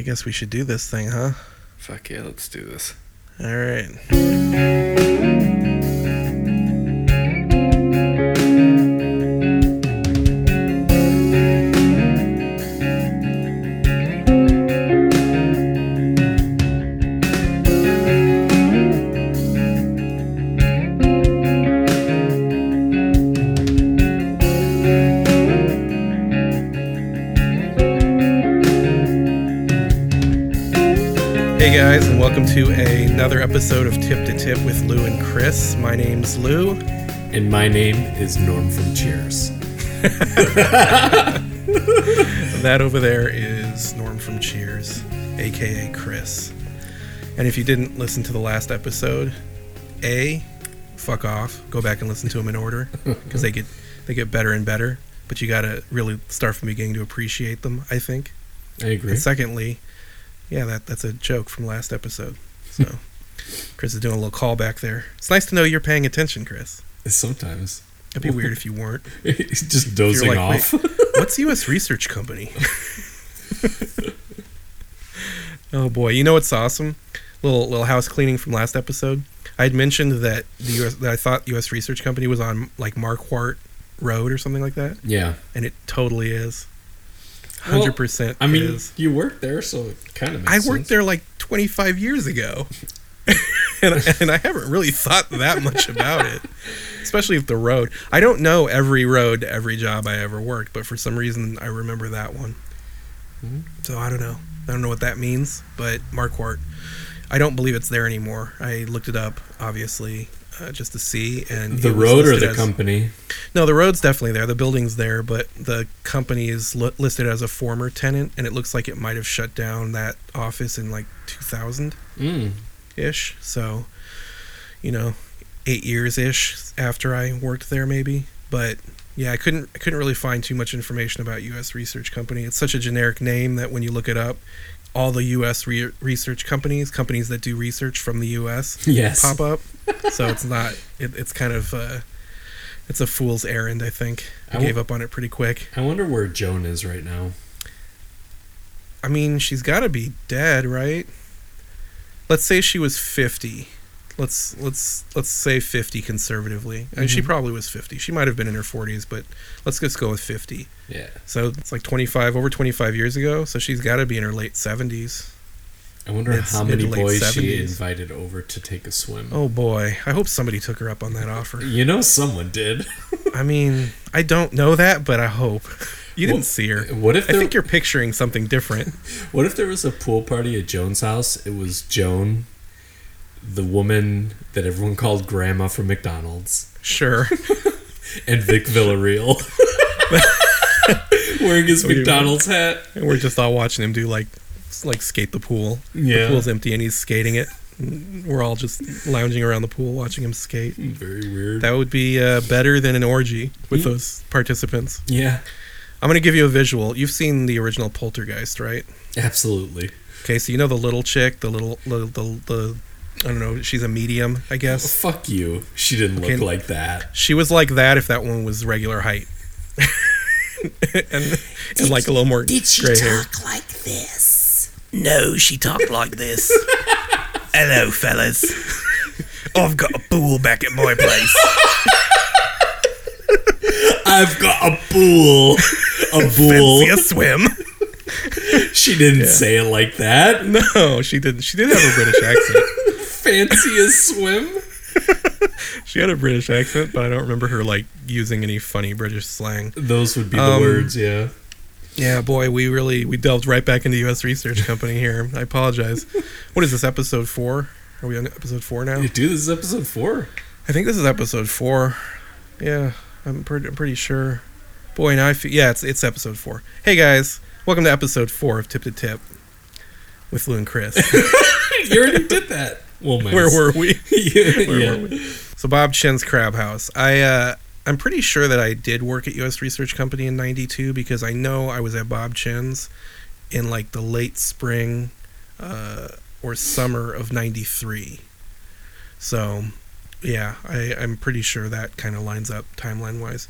I guess we should do this thing, huh? Fuck yeah, let's do this. All right. With Lou and Chris. My name's Lou. And my name is Norm from Cheers. That over there is Norm from Cheers, aka Chris. And if you didn't listen to the last episode, A, fuck off. Go back and listen to them in order because they get they get better and better. But you gotta really start from the beginning to appreciate them. I think. I agree. And secondly, yeah, that that's a joke from last episode. So Chris is doing a little callback there. It's nice to know you're paying attention, Chris. Sometimes. It'd be weird if you weren't. He's just dozing like, off. "Wait, what's U.S. Research Company? oh boy, you know what's awesome? Little little house cleaning from last episode. I had mentioned that the US, that I thought U.S. Research Company was on like Marquardt Road or something like that, yeah. and it totally is. Well, Hundred percent. I mean, you worked there, so it kind of I worked sense. there like 25 years ago. and, and I haven't really thought that much about it, especially with the road. I don't know every road, to every job I ever worked, but for some reason I remember that one. So I don't know. I don't know what that means, but Marquardt, I don't believe it's there anymore. I looked it up, obviously, uh, just to see. And The road or the as- company? No, the road's definitely there. The building's there, but the company is li- listed as a former tenant, and it looks like it might have shut down that office in like 2000 Mm. Ish. So, you know, eight years ish after I worked there, maybe. But yeah, I couldn't I couldn't really find too much information about U.S. Research Company. It's such a generic name that when you look it up, all the U.S. Re- research companies, companies that do research from the U.S. Yes. pop up. so it's not. It, it's kind of. Uh, it's a fool's errand, I think. I, I w- gave up on it pretty quick. I wonder where Joan is right now. I mean, she's got to be dead, right? Let's say she was 50. Let's let's let's say 50 conservatively. And she mm-hmm. probably was 50. She might have been in her 40s, but let's just go with 50. Yeah. So it's like 25 over 25 years ago, so she's got to be in her late 70s. I wonder Mid- how many boys she invited over to take a swim. Oh boy, I hope somebody took her up on that offer. You know, someone did. I mean, I don't know that, but I hope. You didn't see her. What if I think you're picturing something different. What if there was a pool party at Joan's house? It was Joan, the woman that everyone called Grandma from McDonald's, Sure. and Vic Villarreal wearing his What do you McDonald's hat. And we're just all watching him do like like skate the pool. Yeah. The pool's empty and he's skating it. We're all just lounging around the pool watching him skate. Very weird. That would be uh, better than an orgy with Mm. those participants. yeah, I'm going to give you a visual. You've seen the original Poltergeist, right? absolutely. Okay, so you know the little chick, the little, the, the, the I don't know, she's a medium, I guess. Fuck you. She didn't Okay. look like that. She was like that if that one was regular height. and, and like a little more gray hair. like this? No, she talked like this. Hello, fellas. I've got a pool back at my place. I've got a pool. A pool. Fancy a swim. She didn't say it like that. No, she didn't. She did have a British accent. Fancy a swim. She had a British accent, but I don't remember her like using any funny British slang. Those would be the Um, words. Yeah. Yeah, boy, we really we delved right back into U.S. Research Company here. I apologize. What is this episode four? Are we on episode four now? Dude, this is episode four. I think this is episode four. Yeah, I'm pretty, I'm pretty sure. Boy, now I feel, yeah, it's it's episode four. Hey guys, welcome to episode four of Tip to Tip with Lou and Chris. you already did that. Well, Where were we? yeah. Where yeah. were we? So Bob Chinn's Crab House. I uh, I'm pretty sure that I did work at U.S. Research Company in '92 because I know I was at Bob Chinn's in like the late spring uh, or summer of '93. So yeah, I, I'm pretty sure that kind of lines up timeline wise.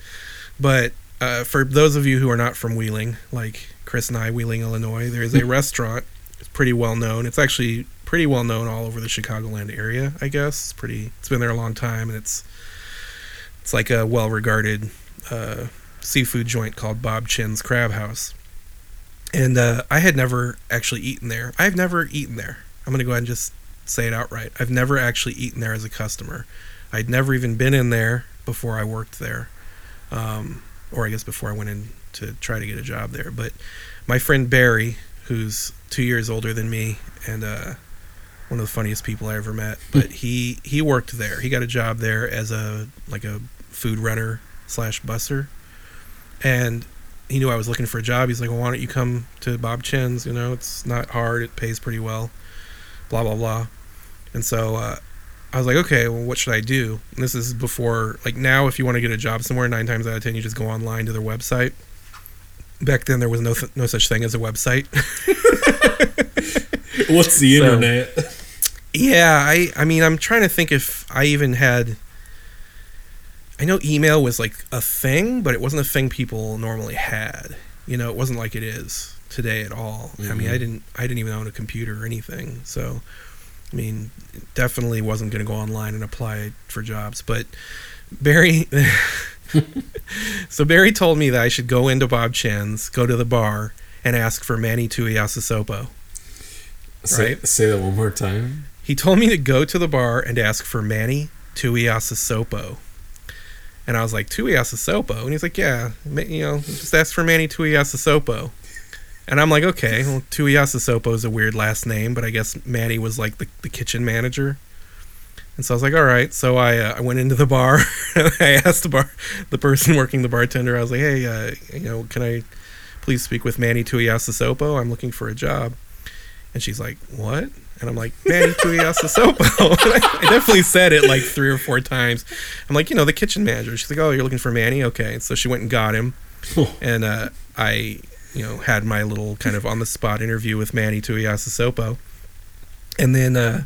But uh, for those of you who are not from Wheeling, like Chris and I, Wheeling, Illinois, there is a restaurant. It's pretty well known. It's actually pretty well known all over the Chicagoland area. I guess it's pretty. It's been there a long time, and it's it's like a well regarded uh, seafood joint called Bob Chinn's Crab House. And uh, I had never actually eaten there. I've never eaten there. I'm gonna go ahead and just say it outright. I've never actually eaten there as a customer. I'd never even been in there before I worked there, um, or I guess before I went in to try to get a job there. But my friend Barry, who's two years older than me and uh, one of the funniest people I ever met, but he he worked there. He got a job there as a like a food runner slash busser, and he knew I was looking for a job. He's like, "Well, why don't you come to Bob Chinn's? You know, it's not hard. It pays pretty well." Blah blah blah. And so uh, I was like, okay, well, what should I do? And this is before, like now, if you want to get a job somewhere, nine times out of ten, you just go online to their website. Back then, there was no th- no such thing as a website. What's the So- internet? yeah, I I mean, I'm trying to think if I even had. I know email was like a thing, but it wasn't a thing people normally had. You know, it wasn't like it is today at all. I mean, Mhm. I didn't I didn't even own a computer or anything. So, I mean, definitely wasn't going to go online and apply for jobs. But Barry, so Barry told me that I should go into Bob Chinn's, go to the bar, and ask for Manny Tuiasosopo. Say, right. say that one more time. He told me to go to the bar and ask for Manny Tuiasosopo. And I was like, Tuiasosopo? And he's like, yeah, you know, just ask for Manny Tuiasosopo. And I'm like, okay, well, Tuiasosopo is a weird last name, but I guess Manny was like the, the kitchen manager. And so I was like, all right. So I, uh, I went into the bar. I asked the bar, the person working the bartender, I was like, hey, uh, you know, can I please speak with Manny Tuiasosopo? I'm looking for a job. And she's like, what? And I'm like, Manny Tuiasosopo. I definitely said it like three or four times. I'm like, you know, the kitchen manager. She's like, oh, you're looking for Manny? Okay. So she went and got him. And uh, I, you know, had my little kind of on the spot interview with Manny Tuiasosopo. And then uh,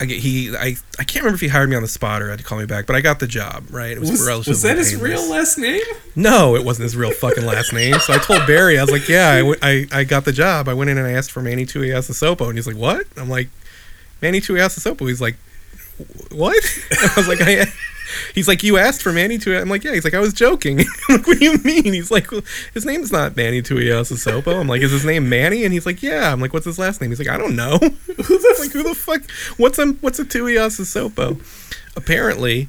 I get, he, I, I can't remember if he hired me on the spot or had to call me back, but I got the job, right? It Was, relatively was that his painless. real last name? No, it wasn't his real fucking last name. So I told Barry, I was like, yeah, I, w- I, I got the job. I went in and I asked for Manny Tuiasosopo. And he's like, what? I'm like, Manny Tuiasosopo. He's like, what? I was like, I, he's like, you asked for Manny Tui. I'm like, yeah. He's like, I was joking. Like, what do you mean? He's like, well, his name's not Manny Tuiasosopo. I'm like, is his name Manny? And he's like, yeah. I'm like, what's his last name? He's like, I don't know. like, who the fuck? What's a what's a Tuiasosopo? Apparently,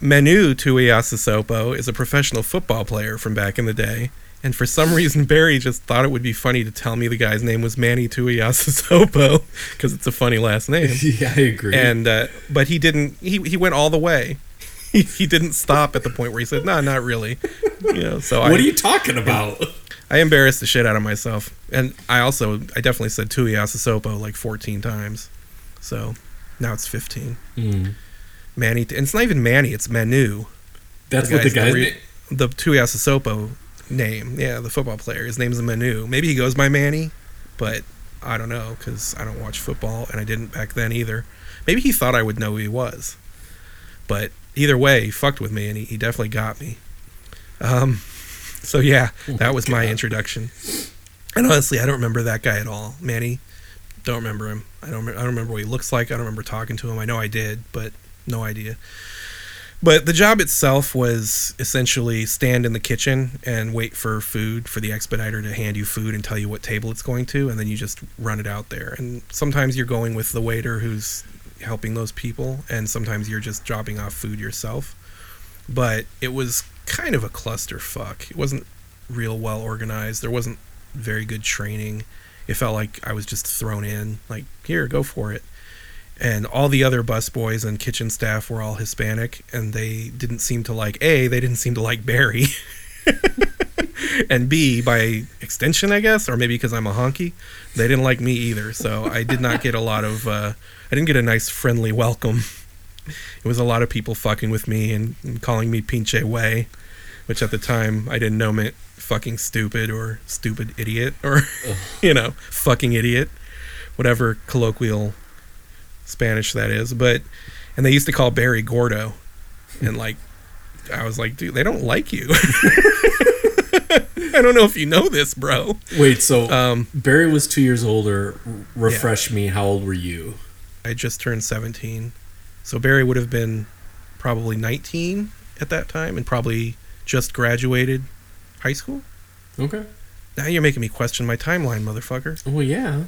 Manu Tuiasosopo is a professional football player from back in the day. And for some reason, Barry just thought it would be funny to tell me the guy's name was Manny Tuiasosopo because it's a funny last name. yeah, I agree. And uh, but he didn't. He he went all the way. He, he didn't stop at the point where he said, "No, not really." You know. So I, what are you talking about? I embarrassed the shit out of myself, and I also I definitely said Tuiasosopo like 14 times. So now it's 15. Mm. Manny, and it's not even Manny. It's Manu. That's what the guy's re- name. the Tuiasosopo name. Yeah, the football player. His name's Manu. Maybe he goes by Manny, but I don't know because I don't watch football and I didn't back then either. Maybe he thought I would know who he was, but either way, he fucked with me and he, he definitely got me. Um, so yeah, that was my introduction. And honestly, I don't remember that guy at all. Manny, don't remember him. I don't. I don't remember what he looks like. I don't remember talking to him. I know I did, but no idea. But the job itself was essentially stand in the kitchen and wait for food for the expediter to hand you food and tell you what table it's going to, and then you just run it out there. And sometimes you're going with the waiter who's helping those people, and sometimes you're just dropping off food yourself. But it was kind of a clusterfuck. It wasn't real well organized. There wasn't very good training. It felt like I was just thrown in, like, here, go for it and all the other busboys and kitchen staff were all Hispanic, and they didn't seem to like A, they didn't seem to like Barry, and B, by extension, I guess, or maybe because I'm a honky, they didn't like me either. So I did not get a lot of, uh, I didn't get a nice friendly welcome. It was a lot of people fucking with me and, and calling me pinche way, which at the time I didn't know meant fucking stupid or stupid idiot or, you know, fucking idiot, whatever colloquial Spanish that is, but and they used to call Barry Gordo, and like I was like, dude, they don't like you. I don't know if you know this, bro. Wait, so Um, Barry was two years older. Refresh me. How old were you? I just turned 17. So Barry would have been probably 19 at that time and probably just graduated high school. Okay. Now you're making me question my timeline, motherfucker. Well, yeah.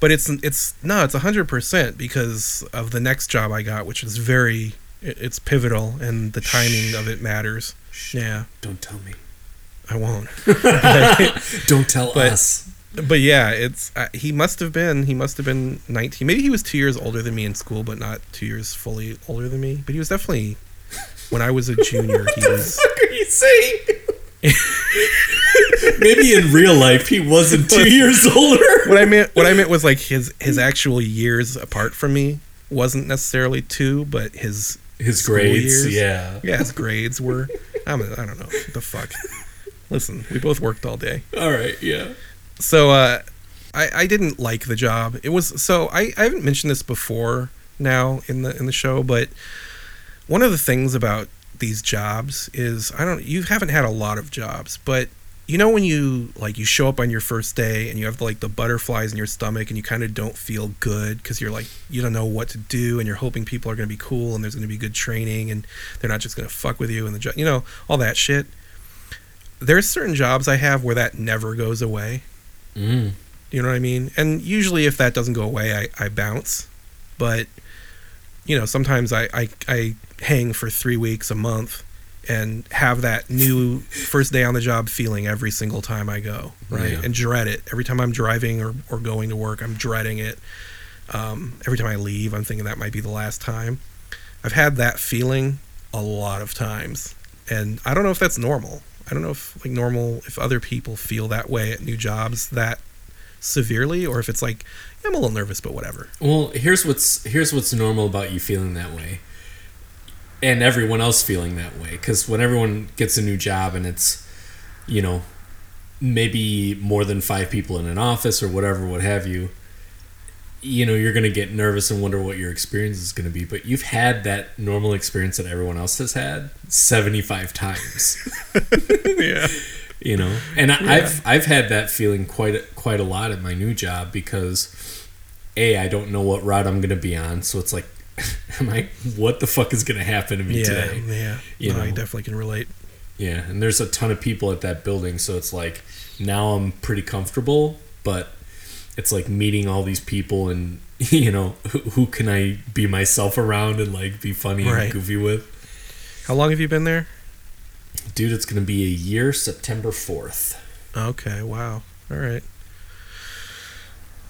But it's it's no, it's 100% because of the next job I got, which is very it's pivotal and the timing of it matters. Yeah, Don't tell me. I won't. Don't tell But- us. But yeah, it's uh, he must have been he must have been 19. Maybe he was 2 years older than me in school, but not 2 years fully older than me. But he was definitely when I was a junior, he was What are you saying? Maybe in real life he wasn't two years older. what I meant what I meant was like his his actual years apart from me wasn't necessarily 2, but his His grades, years? yeah. yeah, his grades were I'm a, I don't know. What the fuck. Listen, we both worked all day. All right, yeah. So uh, I I didn't like the job. It was so I, I haven't mentioned this before now in the in the show, but one of the things about these jobs is I don't you haven't had a lot of jobs, but you know when you like you show up on your first day and you have like the butterflies in your stomach and you kind of don't feel good because you're like you don't know what to do and you're hoping people are going to be cool and there's going to be good training and they're not just going to fuck with you and the you know all that shit there's certain jobs i have where that never goes away Mm. you know what I mean? And usually, if that doesn't go away, I, I bounce. But you know, sometimes I, I I hang for three weeks, a month, and have that new first day on the job feeling every single time I go, right? Yeah. And dread it every time I'm driving or or going to work. I'm dreading it. Um, every time I leave, I'm thinking that might be the last time. I've had that feeling a lot of times, and I don't know if that's normal. I don't know if like normal if other people feel that way at new jobs that severely or if it's like "Yeah, I'm a little nervous but whatever. Well, here's what's here's what's normal about you feeling that way, and everyone else feeling that way. Because when everyone gets a new job and it's, you know, maybe more than five people in an office or whatever, what have you, you know, you're gonna get nervous and wonder what your experience is gonna be. But you've had that normal experience that everyone else has had seventy five times. yeah. you know and I i've i've had that feeling quite a- quite a lot at my new job because a i don't know what route i'm gonna be on so it's like am i what the fuck is gonna happen to me Yeah. today Yeah. You No, I definitely can relate. yeah and there's a ton of people at that building so it's like now i'm pretty comfortable but it's like meeting all these people and you know who, who can i be myself around and like be funny Right. and goofy with How long have you been there? dude it's gonna be a year september 4th Okay, wow. All right.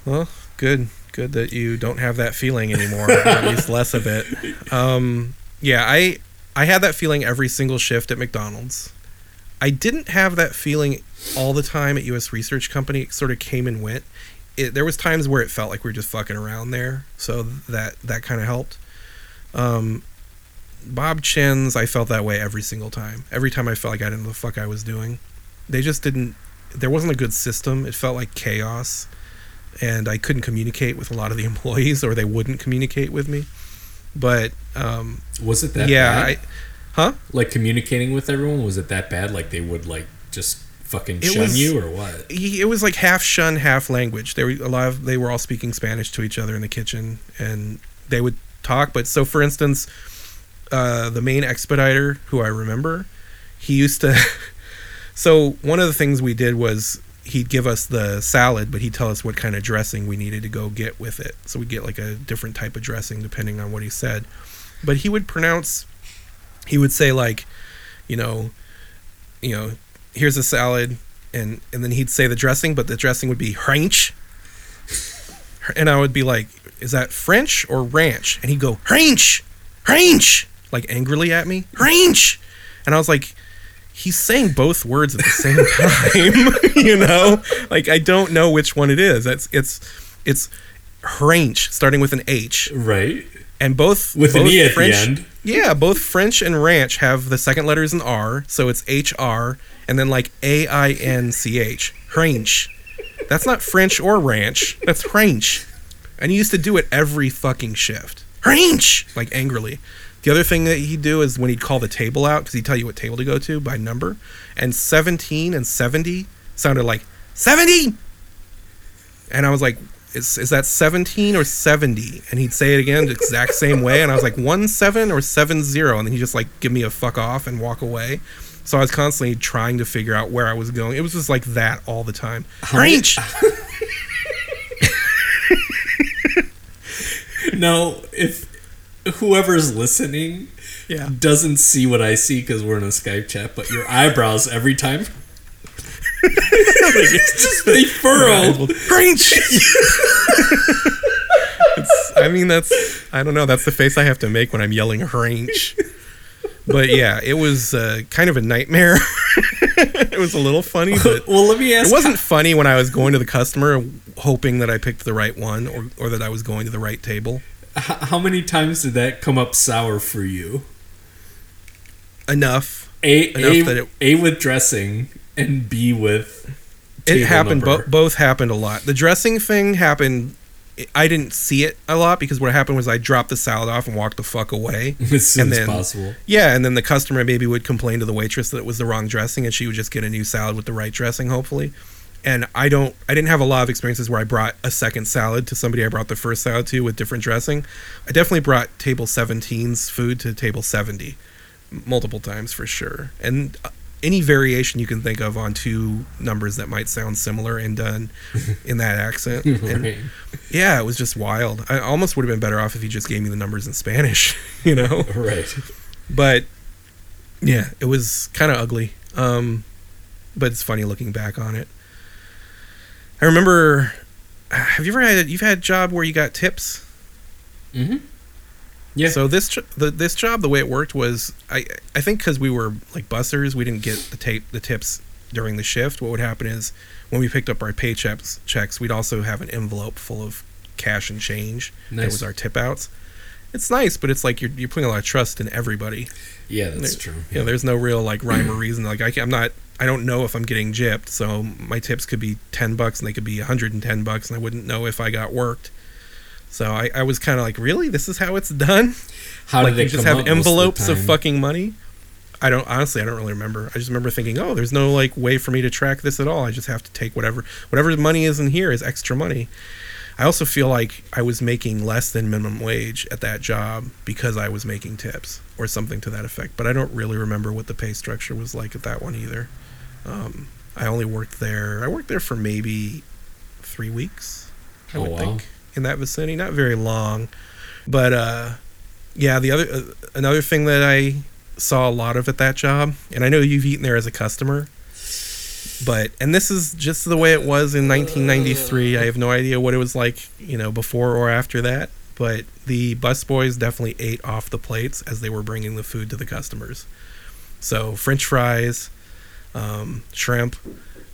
Well, good. Good that you don't have that feeling anymore, at least less of it. Um, yeah, I I had that feeling every single shift at McDonald's. I didn't have that feeling all the time at US Research Company. It sort of came and went. It, there was times where it felt like we were just fucking around there, so that that kind of helped. Um, Bob Chinn's, I felt that way every single time. Every time I felt like I didn't know the fuck I was doing. They just didn't there wasn't a good system. It felt like chaos, and I couldn't communicate with a lot of the employees, or they wouldn't communicate with me. But um, was it that yeah, bad? I, huh? like communicating with everyone was it that bad like they would like just fucking shun was- you or what He- It was like half shun, half language. They were a lot of they were all speaking Spanish to each other in the kitchen, and they would talk. But so, for instance, uh, the main expediter, who I remember, he used to. so one of the things we did was he'd give us the salad, but he'd tell us what kind of dressing we needed to go get with it. So we'd get like a different type of dressing depending on what he said. But he would pronounce. He would say like, you know, you know, here's a salad, and and then he'd say the dressing, but the dressing would be ranch. And I would be like, is that French or ranch? And he'd go, ranch, ranch, like angrily at me, ranch. And I was like, he's saying both words at the same time, you know? Like I don't know which one it is. It's it's it's ranch, starting with an H, right and both with an e at French, the end yeah, both French and ranch have the second letters in R, so it's H R, and then like A I N C H. Ranch. That's not French or ranch. That's ranch. And he used to do it every fucking shift. Ranch! Like angrily. The other thing that he'd do is when he'd call the table out because he'd tell you what table to go to by number, and 17 and 70 sounded like 70, and I was like, is, is that 17 or 70? And he'd say it again the exact same way, and I was like, one seven or seven zero, and then he'd just like give me a fuck off and walk away. So I was constantly trying to figure out where I was going. It was just like that all the time. Range. No, if whoever's listening Yeah. doesn't see what I see because we're in a Skype chat, but your eyebrows every time. it's just they furrow. Range. I mean, that's I don't know. That's the face I have to make when I'm yelling range. But yeah, it was uh, kind of a nightmare. it was a little funny, but well, let me ask. it wasn't funny when I was going to the customer hoping that I picked the right one or, or that I was going to the right table. how many times did that come up sour for you? Enough. A Enough A, that it- A with dressing and B with. It happened. Bo- both happened a lot. The dressing thing happened. I didn't see it a lot because what happened was I dropped the salad off and walked the fuck away. as soon and as possible. Yeah, and then the customer maybe would complain to the waitress that it was the wrong dressing, and she would just get a new salad with the right dressing, hopefully. And I don't, I didn't have a lot of experiences where I brought a second salad to somebody I brought the first salad to with different dressing. I definitely brought table 17's food to table 70 multiple times for sure. And uh, any variation you can think of on two numbers that might sound similar and done in that accent. And Right. yeah, it was just wild. I almost would have been better off if he just gave me the numbers in Spanish, you know? Right. but yeah, it was kind of ugly. Um, but it's funny looking back on it. I remember. Have you ever had you've had a job where you got tips? Mm-hmm. Yeah. So this tr- the, this job, the way it worked was, I I think because we were like bussers, we didn't get the tape the tips during the shift. What would happen is when we picked up our paychecks, checks, we'd also have an envelope full of cash and change. That was our tip outs. It's nice, but it's like you're you're putting a lot of trust in everybody. Yeah, that's true. Yeah, there's no real like rhyme or reason. Like I, I'm not, I don't know if I'm getting gypped. So my tips could be ten bucks and they could be 110 bucks, and I wouldn't know if I got worked. So I, I was kind of like, really, this is how it's done? How like did they you just have up most the envelopes of, time? fucking money? I don't honestly, I don't really remember. I just remember thinking, oh, there's no like way for me to track this at all. I just have to take whatever whatever money is in here is extra money. I also feel like I was making less than minimum wage at that job because I was making tips or something to that effect. But I don't really remember what the pay structure was like at that one either. Um, I only worked there. I worked there for maybe three weeks. I Oh, would wow. think in that vicinity, not very long. But uh, yeah, the other uh, another thing that I saw a lot of at that job, and I know you've eaten there as a customer, but and this is just the way it was in 1993. I have no idea what it was like, you know, before or after that. But the busboys definitely ate off the plates as they were bringing the food to the customers. So French fries, um, shrimp.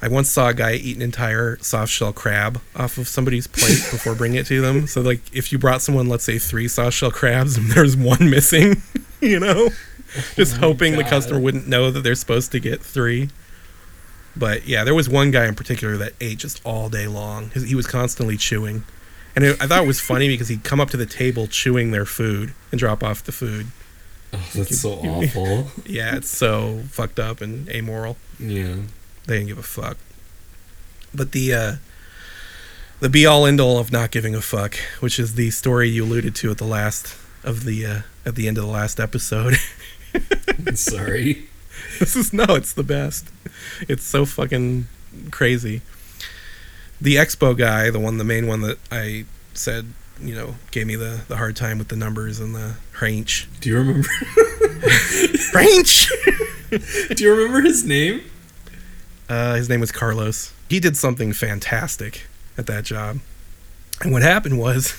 I once saw a guy eat an entire soft shell crab off of somebody's plate before bringing it to them. So like, if you brought someone, let's say three soft shell crabs, and there's one missing, you know, just oh my hoping the customer wouldn't know that they're supposed to get three. But yeah, there was one guy in particular that ate just all day long. He was constantly chewing, and it, I thought it was funny because he'd come up to the table chewing their food and drop off the food. Oh, that's so awful. Yeah, it's so fucked up and amoral. Yeah. They didn't give a fuck. But the uh, the be all end all of not giving a fuck, which is the story you alluded to at the last of the uh, at the end of the last episode. Sorry. this is no, it's the best. It's so fucking crazy. The expo guy, the one, the main one that I said, you know, gave me the the hard time with the numbers and the range. Do you remember? Range. do you remember his name? Uh, his name was Carlos. He did something fantastic at that job. And what happened was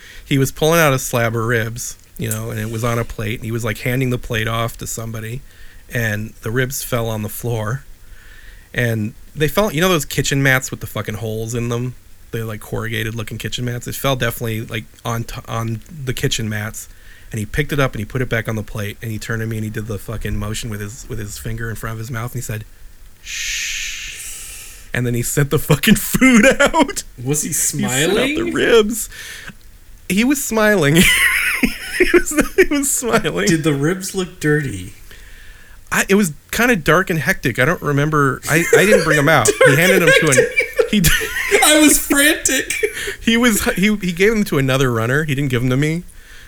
he was pulling out a slab of ribs, you know, and it was on a plate. And he was like handing the plate off to somebody, and the ribs fell on the floor. And they fell, you know, those kitchen mats with the fucking holes in them? They're like corrugated looking kitchen mats. It fell definitely like on t- on the kitchen mats. And he picked it up and he put it back on the plate. And he turned to me and he did the fucking motion with his with his finger in front of his mouth. And he said, shh. And then he sent the fucking food out. Was he He smiling? the ribs. He was smiling. he was he was smiling. Did the ribs look dirty? I, it was kind of dark and hectic. I don't remember. I, I didn't bring him out. he handed them to an. He I was frantic. he was he he gave them to another runner. He didn't give them to me.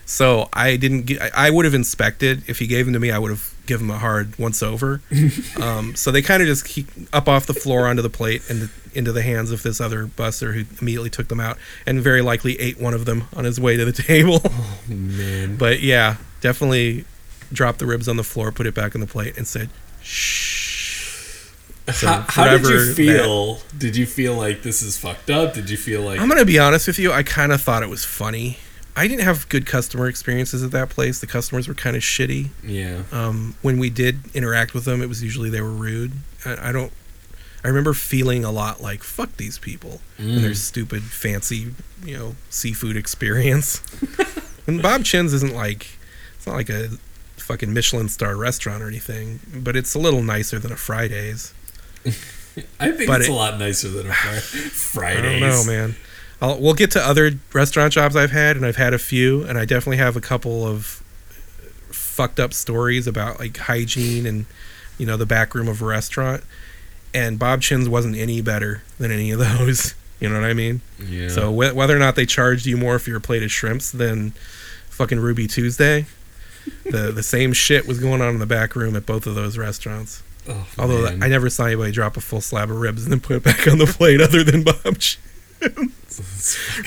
So I didn't get. I- I would have inspected if he gave them to me. I would have given him a hard once over. um, so they kind of just up off the floor onto the plate and into the hands of this other buster who immediately took them out and very likely ate one of them on his way to the table. Man. but yeah, definitely dropped the ribs on the floor, put it back on the plate, and said, "Shh." So how, how did you that- feel? Did you feel like this is fucked up? Did you feel like I'm gonna be honest with you. I kind of thought it was funny. I didn't have good customer experiences at that place. The customers were kind of shitty. yeah? Um, when we did interact with them, it was usually they were rude. I, I don't. I remember feeling a lot like fuck these people and their Mm. stupid fancy, you know, seafood experience. and Bob Chinn's isn't like it's not like a fucking Michelin star restaurant or anything, but it's a little nicer than a Fridays. I think but it's it- a lot nicer than a I Fridays. don't know, man. I'll, we'll get to other restaurant jobs I've had, and I've had a few, and I definitely have a couple of fucked up stories about like hygiene and you know the back room of a restaurant. And Bob Chinn's wasn't any better than any of those. You know what I mean? Yeah. So wh- whether or not they charged you more for your plate of shrimps than fucking Ruby Tuesday, the the same shit was going on in the back room at both of those restaurants. Oh, Although man. I never saw anybody drop a full slab of ribs and then put it back on the plate, other than Bob Chinn.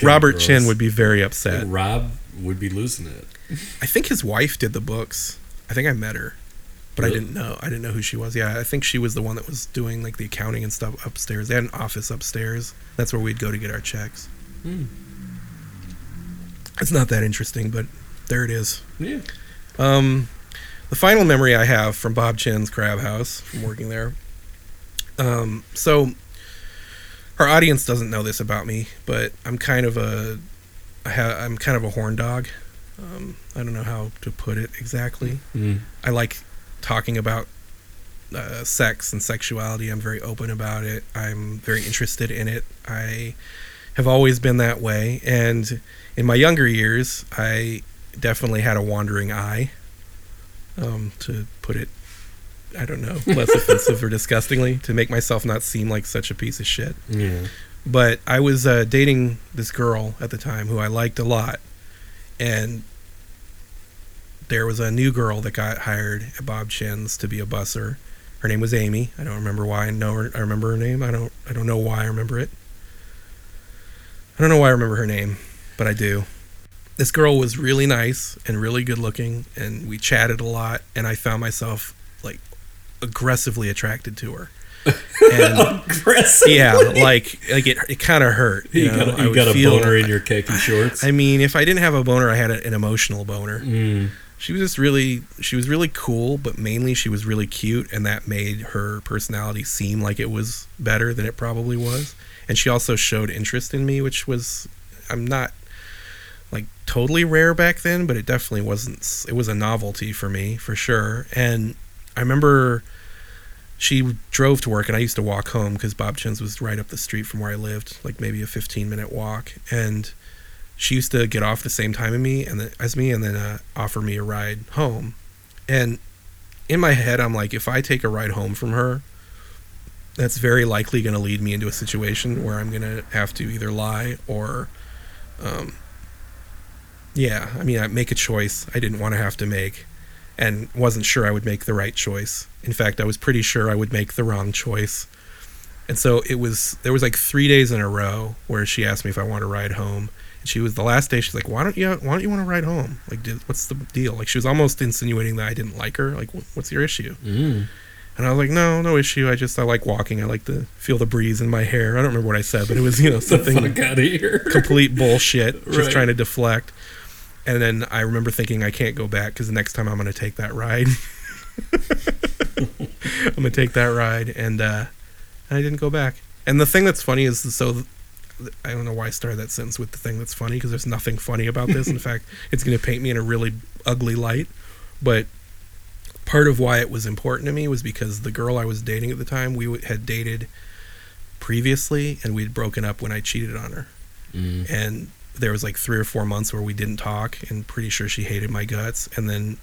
Robert gross. Chinn would be very upset. Rob would be losing it. I think his wife did the books. I think I met her, but I didn't know. I didn't know who she was. Yeah, I think she was the one that was doing like the accounting and stuff upstairs. They had an office upstairs. That's where we'd go to get our checks. Hmm. It's not that interesting, but there it is. Yeah. Um, the final memory I have from Bob Chinn's Crab House from working there. Um, so our audience doesn't know this about me, but I'm kind of a, I ha- I'm kind of a horn dog. Um, I don't know how to put it exactly. Mm. I like talking about uh, sex and sexuality. I'm very open about it. I'm very interested in it. I have always been that way. And in my younger years, I definitely had a wandering eye. Um, to put it, I don't know, less offensive or disgustingly, to make myself not seem like such a piece of shit Yeah. but I was uh, dating this girl at the time who I liked a lot, and there was a new girl that got hired at Bob Chinn's to be a busser. Her name was Amy. I don't remember why. I know her. I remember her name. I don't. I don't know why I remember it. I don't know why I remember her name, but I do. This girl was really nice and really good looking, and we chatted a lot. And I found myself like aggressively attracted to her. And Aggressive. yeah, like like it, it kind of hurt. You, You, know? got, I you got a boner in your khaki shorts. I mean, if I didn't have a boner, I had a, an emotional boner. Mm. She was just really, she was really cool, but mainly she was really cute, and that made her personality seem like it was better than it probably was. And she also showed interest in me, which was, I'm not like totally rare back then, but it definitely wasn't. It was a novelty for me for sure. And I remember she drove to work and I used to walk home because Bob Chinn's was right up the street from where I lived, like maybe a 15 minute walk. And she used to get off the same time as me and then, as me and then uh, offer me a ride home. And in my head, I'm like, if I take a ride home from her, that's very likely going to lead me into a situation where I'm going to have to either lie or, um, yeah, I mean, I make a choice I didn't want to have to make and wasn't sure I would make the right choice. In fact, I was pretty sure I would make the wrong choice. And so it was there was like 3 days in a row where she asked me if I want to ride home. And she was the last day she's like, "Why don't you why don't you want to ride home? Like what's the deal?" Like she was almost insinuating that I didn't like her. Like what's your issue? Mm. And I was like, "No, no issue. I just I like walking. I like to feel the breeze in my hair." I don't remember what I said, but it was, you know, something fuck out of here. complete bullshit, just Right. trying to deflect. And then I remember thinking I can't go back because the next time I'm going to take that ride. I'm going to take that ride, and uh, and I didn't go back. And the thing that's funny is, so I don't know why I started that sentence with the thing that's funny because there's nothing funny about this. In fact, it's going to paint me in a really ugly light. But part of why it was important to me was because the girl I was dating at the time, we had dated previously, and we'd broken up when I cheated on her Mm. and there was like three or four months where we didn't talk, and pretty sure she hated my guts. And then,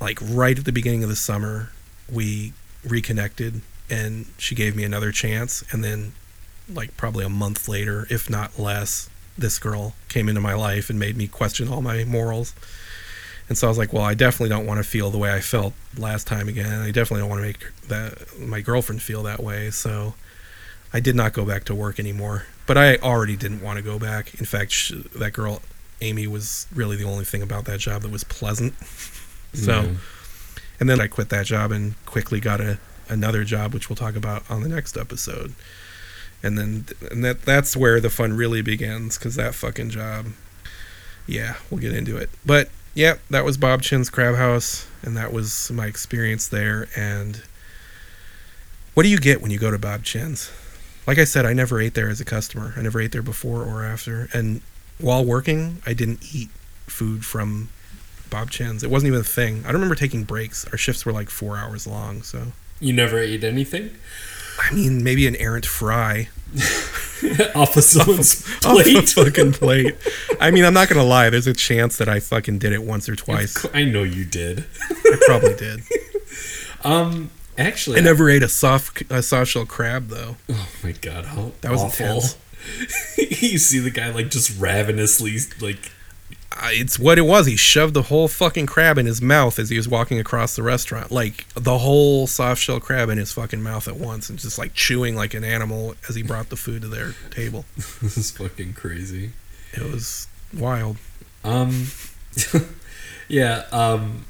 like right at the beginning of the summer, we reconnected, and she gave me another chance. And then, like probably a month later, if not less, this girl came into my life and made me question all my morals. And so I was like, well, I definitely don't want to feel the way I felt last time again. I definitely don't want to make that my girlfriend feel that way. So I did not go back to work anymore. But I already didn't want to go back. In fact, sh that girl Amy was really the only thing about that job that was pleasant. so, Yeah. and then I quit that job and quickly got a another job, which we'll talk about on the next episode. And then and that that's where the fun really begins because that fucking job. Yeah, we'll get into it. But yeah, that was Bob Chinn's Crab House, and that was my experience there. And what do you get when you go to Bob Chinn's? Like I said, I never ate there as a customer. I never ate there before or after. And while working, I didn't eat food from Bob Chinn's. It wasn't even a thing. I don't remember taking breaks. Our shifts were like four hours long, so You never ate anything I mean, maybe an errant fry off of someone's off plate. fucking plate. I mean, I'm not gonna lie. There's a chance that I fucking did it once or twice. I know you did. I probably did. Um, actually, I never ate a soft a soft shell crab though. Oh my god, how That was awful. intense. you see the guy like just ravenously like I- It's what it was. He shoved the whole fucking crab in his mouth as he was walking across the restaurant. Like the whole soft shell crab in his fucking mouth at once and just like chewing like an animal as he brought the food to their table. this is fucking crazy. It was wild. Um, yeah. Um,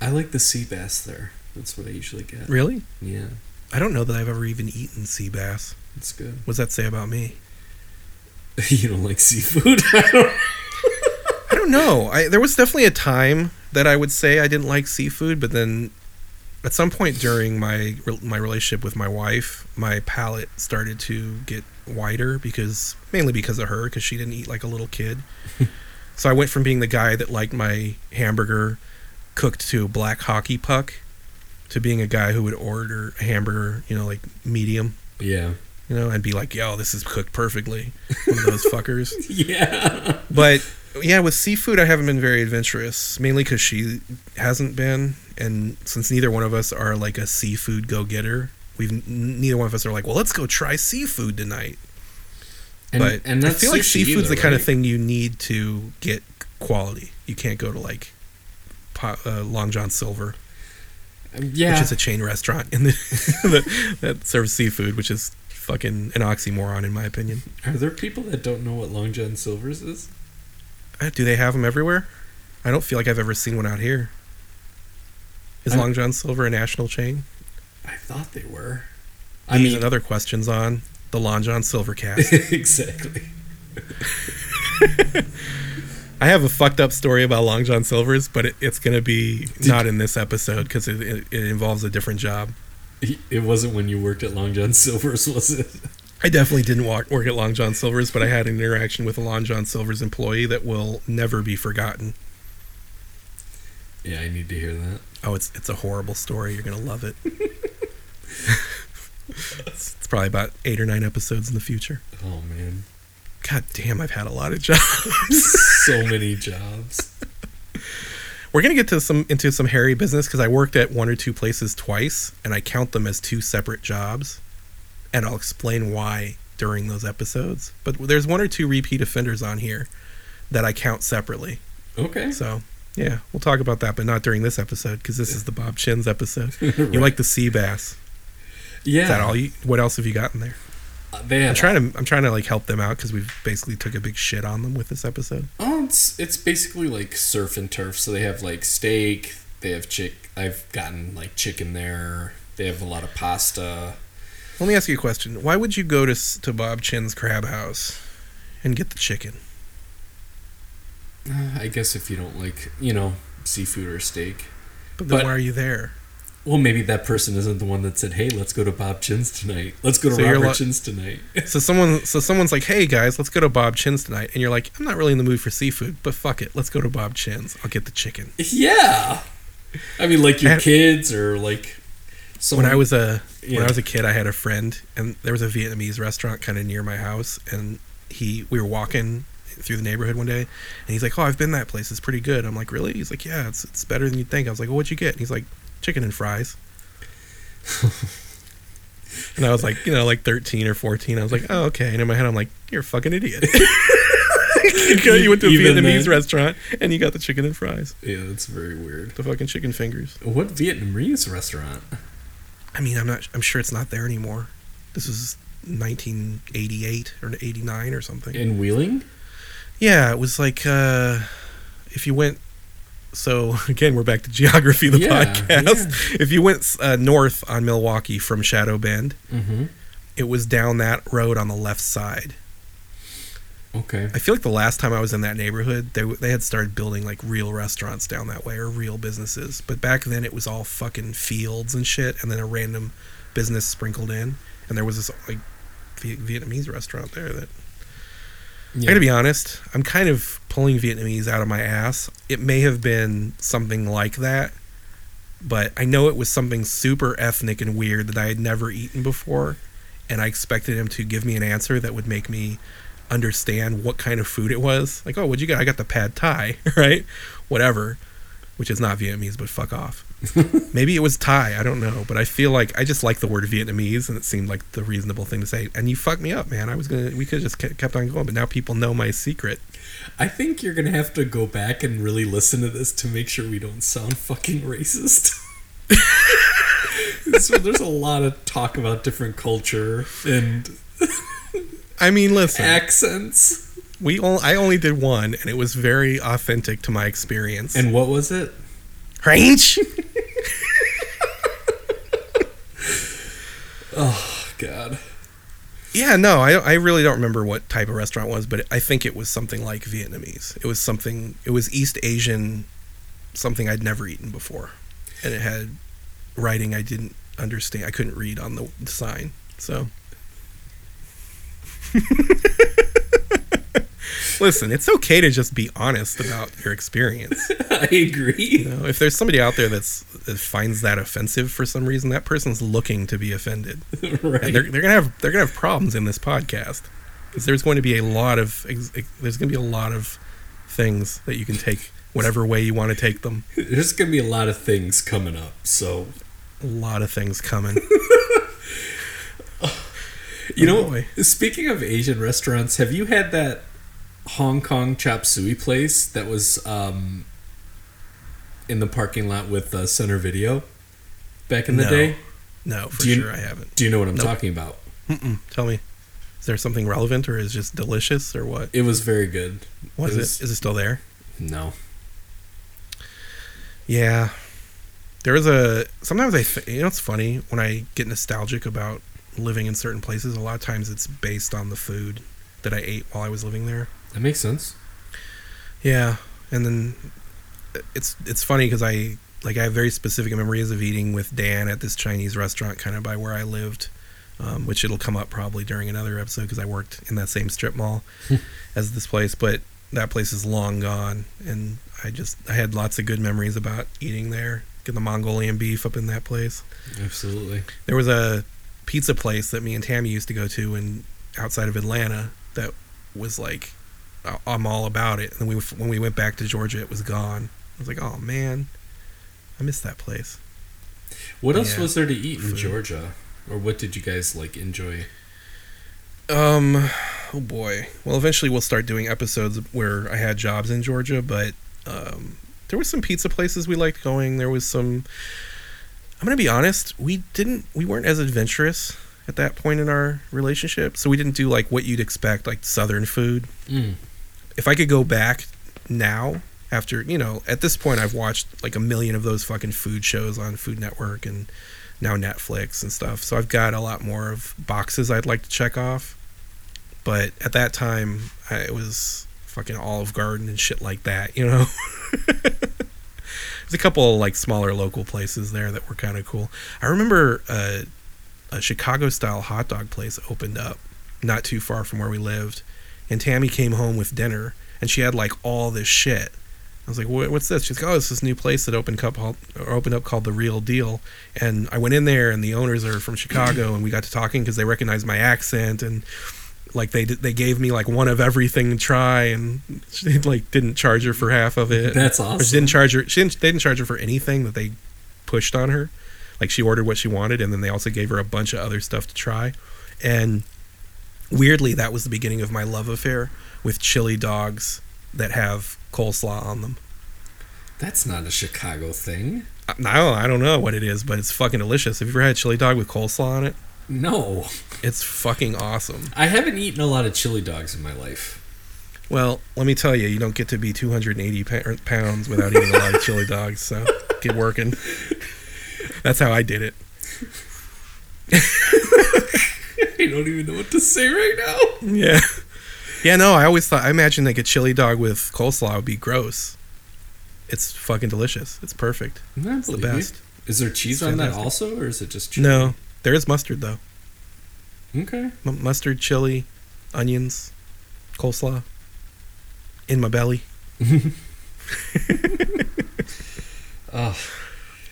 I like the sea bass there. That's what I usually get. Really? Yeah, I don't know that I've ever even eaten sea bass. it's good. What does that say about me? you don't like seafood? I don't. I don't know. I there was definitely a time that I would say I didn't like seafood, but then at some point during my my relationship with my wife, my palate started to get wider because mainly because of her because she didn't eat like a little kid. so I went from being the guy that liked my hamburger cooked to a black hockey puck to being a guy who would order a hamburger, you know, like medium, Yeah. you know, and be like, "Yo, this is cooked perfectly." One of those fuckers. Yeah. But yeah, with seafood, I haven't been very adventurous, mainly because she hasn't been, and since neither one of us are like a seafood go-getter, we've neither one of us are like, well, let's go try seafood tonight. And, but and I feel like seafood's either, the kind of thing you need to get quality. You can't go to like uh, Long John Silver, Yeah. which is a chain restaurant in the, that, that serves seafood, which is fucking an oxymoron in my opinion. Are there people that don't know what Long John Silver's is? Uh, Do they have them everywhere? I don't feel like I've ever seen one out here. Is I- Long John Silver a national chain? I thought they were. I I These mean, and other questions on the Long John Silver cast. exactly. I have a fucked up story about Long John Silver's, but it, it's going to be not in this episode because it, it, it involves a different job. It wasn't when you worked at Long John Silver's, was it? I definitely didn't walk, work at Long John Silver's, but I had an interaction with a Long John Silver's employee that will never be forgotten. Yeah, I need to hear that. Oh, it's it's a horrible story. You're gonna love it. it's, it's probably about eight or nine episodes in the future. Oh man, God damn, I've had a lot of jobs. so many jobs. We're gonna get to some into some hairy business because I worked at one or two places twice, and I count them as two separate jobs, and I'll explain why during those episodes. But there's one or two repeat offenders on here that I count separately. Okay. So yeah, we'll talk about that, but not during this episode because this is the Bob Chinn's episode. You like the sea bass? Yeah. Is that all you? What else have you got in there? They I'm trying to I'm trying to like help them out because we've basically took a big shit on them with this episode. Oh, it's it's basically like surf and turf. So they have like steak. They have chick. I've gotten like chicken there. They have a lot of pasta. Let me ask you a question. Why would you go to to Bob Chinn's Crab House and get the chicken? Uh, I guess if you don't like, you know, seafood or steak. But then But- why are you there? Well, maybe that person isn't the one that said, "Hey, let's go to Bob Chinn's tonight. Let's go to So Robert li- Chinn's tonight." So someone so someone's like, "Hey guys, let's go to Bob Chinn's tonight," and you're like, "I'm not really in the mood for seafood, but fuck it, let's go to Bob Chinn's. I'll get the chicken." yeah. I mean, like your had- kids or like. Someone, when I was a Yeah. when I was a kid, I had a friend, and there was a Vietnamese restaurant kind of near my house, and he we were walking through the neighborhood one day, and he's like, "Oh, I've been that place. It's pretty good." I'm like, "Really?" He's like, "Yeah, it's it's better than you'd think." I was like, well, "What'd you get?" And he's like, "Chicken and fries." and I was like, you know, like 13 or 14. I was like, "Oh, okay." And in my head, I'm like, "You're a fucking idiot." you, went to a Even Vietnamese then? restaurant and you got the chicken and fries, Yeah, that's very weird. the fucking chicken fingers. What Vietnamese restaurant? I mean, I'm not. I'm sure it's not there anymore. This was 1988 or 89 or something. In Wheeling? Yeah, it was like uh, if you went. So again, we're back to geography the Yeah, podcast. If you went uh, north on Milwaukee from Shadow Bend, Mm-hmm. it was down that road on the left side. Okay. I feel like the last time I was in that neighborhood, they they had started building like real restaurants down that way or real businesses. But back then, it was all fucking fields and shit, and then a random business sprinkled in, and there was this like Vietnamese restaurant there that I gotta be honest, I'm kind of pulling Vietnamese out of my ass. It may have been something like that, but I know it was something super ethnic and weird that I had never eaten before, and I expected him to give me an answer that would make me understand what kind of food it was. Like, oh, what'd you get? I got the pad thai, right? Whatever, which is not Vietnamese, but fuck off. Maybe it was Thai. I don't know, but I feel like I just like the word Vietnamese, and it seemed like the reasonable thing to say. And you fucked me up, man. I was gonna. We could just kept on going, but now people know my secret. I think you're gonna have to go back and really listen to this to make sure we don't sound fucking racist. so there's a lot of talk about different culture and I mean, listen, accents. We all. I only did one, and it was very authentic to my experience. And what was it? range. Oh God. Yeah, no, I I really don't remember what type of restaurant it was, but I think it was something like Vietnamese. It was something. It was East Asian, something I'd never eaten before, and it had writing I didn't understand. I couldn't read on the, the sign. So, listen, it's okay to just be honest about your experience. I agree. You know, if there's somebody out there that's that finds that offensive for some reason, that person's looking to be offended right. and they're, they're gonna have they're gonna have problems in this podcast because there's going to be a lot of there's going to be a lot of things that you can take whatever way you want to take them. There's gonna be a lot of things coming up. So A lot of things coming. you Oh, know, boy. speaking of Asian restaurants, have you had that Hong Kong chop suey place that was um, in the parking lot with uh, Center Video back in the No. day? No, for you- sure I haven't. Do you know what I'm Nope. talking about? Mm-mm. Tell me, is there something relevant or is it just delicious or what? It was very good. Was It was- Is it still there? No. Yeah. There was a sometimes I th- you know it's funny when I get nostalgic about living in certain places. A lot of times it's based on the food that I ate while I was living there. That makes sense. Yeah, and then it's it's funny because I like I have very specific memories of eating with Dan at this Chinese restaurant kind of by where I lived, um, which it'll come up probably during another episode because I worked in that same strip mall as this place, but that place is long gone, and I just I had lots of good memories about eating there. Get the Mongolian beef up in that place. Absolutely. There was a pizza place that me and Tammy used to go to in outside of Atlanta that was like I'm all about it. And we when we went back to Georgia, it was gone. I was like, oh man, I miss that place. What else Yeah. was there to eat in Food. Georgia? Or what did you guys like enjoy? Um, oh boy. Well, eventually we'll start doing episodes where I had jobs in Georgia, but um, there was some pizza places we liked going. There was some. I'm gonna be honest. We didn't. We weren't as adventurous at that point in our relationship, so we didn't do like what you'd expect, like Southern food. Mm. If I could go back now, after you know, at this point, I've watched like a million of those fucking food shows on Food Network and now Netflix and stuff. So I've got a lot more of boxes I'd like to check off. But at that time, I, it was fucking Olive Garden and shit like that, you know. There's a couple of like smaller local places there that were kind of cool. I remember uh, a Chicago style hot dog place opened up not too far from where we lived and Tammy came home with dinner, and she had like all this shit. I was like, "What's this?" She's like, "Oh, it's this new place that opened up, opened up called the Real Deal." And I went in there, and the owners are from Chicago, and we got to talking because they recognized my accent, and Like they they gave me like one of everything to try, and she like didn't charge her for half of it. That's Or she awesome. didn't charge her. She didn't. They didn't charge her for anything that they pushed on her. Like she ordered what she wanted, and then they also gave her a bunch of other stuff to try. And weirdly, that was the beginning of my love affair with chili dogs that have coleslaw on them. That's not a Chicago thing. Uh, I I don't, know what it is, but it's fucking delicious. Have you ever had chili dog with coleslaw on it? No, It's fucking awesome. I haven't eaten a lot of chili dogs in my life. Well, let me tell you, you don't get to be 280 er, pounds without eating a lot of chili dogs. So get working. That's how I did it. I don't even know what to say right now. Yeah. Yeah, no, I always thought, I imagined like a chili dog with coleslaw would be gross. It's fucking delicious. It's perfect. It's the best. Is there cheese on that also, or is it just chili? No, there is mustard though. Okay. M- mustard, chili, onions, coleslaw. In my belly. Oh.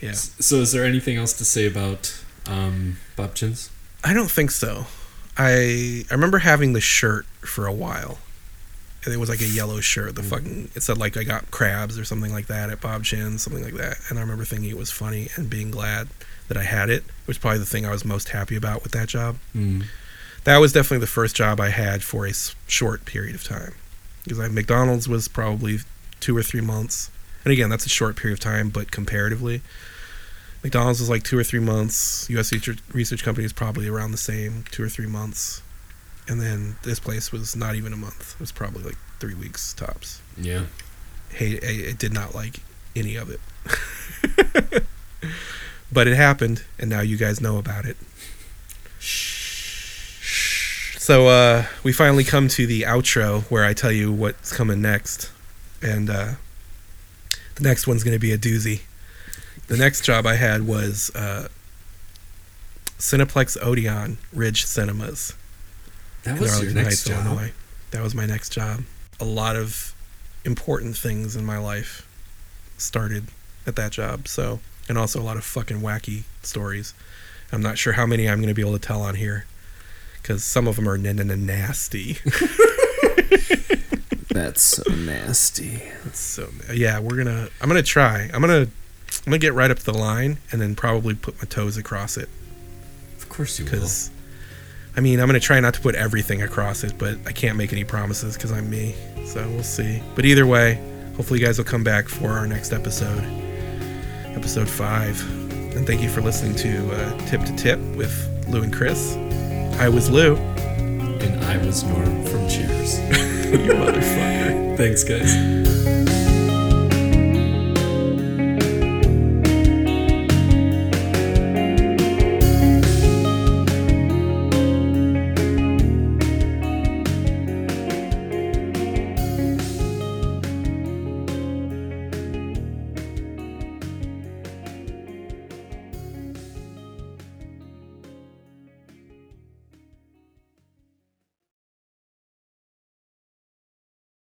Yeah. So, is there anything else to say about um, Bob Chinn's? I don't think so. I I remember having the shirt for a while. And it was like a yellow shirt. The fucking it said like I got crabs or something like that at Bob Chinn's, something like that. And I remember thinking it was funny and being glad that I had it, which was probably the thing I was most happy about with that job. Mm. That was definitely the first job I had for a short period of time. Because I, McDonald's was probably two or three months. And again, that's a short period of time, but comparatively, McDonald's was like two or three months. U.S. Research, Research Company is probably around the same, two or three months. And then this place was not even a month. It was probably like three weeks tops. Yeah. Hey, I, I did not like any of it. but it happened, and now you guys know about it. So uh, we finally come to the outro where I tell you what's coming next, and uh, the next one's going to be a doozy. The next job I had was uh, Cineplex Odeon Ridge Cinemas That was your next Heights, job. Illinois. That was my next job. A lot of important things in my life started at that job. So, and also a lot of fucking wacky stories. I'm not sure how many I'm going to be able to tell on here because some of them are n- nasty. That's so nasty. That's so yeah, we're gonna. I'm gonna try. I'm gonna. I'm gonna get right up the line and then probably put my toes across it Of course you will. because. I mean, I'm gonna try not to put everything across it, but I can't make any promises because I'm me. So we'll see. But either way, hopefully you guys will come back for our next episode, episode five. And thank you for listening to uh, Tip to Tip with Lou and Chris. I was Lou. And I was Norm from Cheers. you motherfucker. Thanks, guys.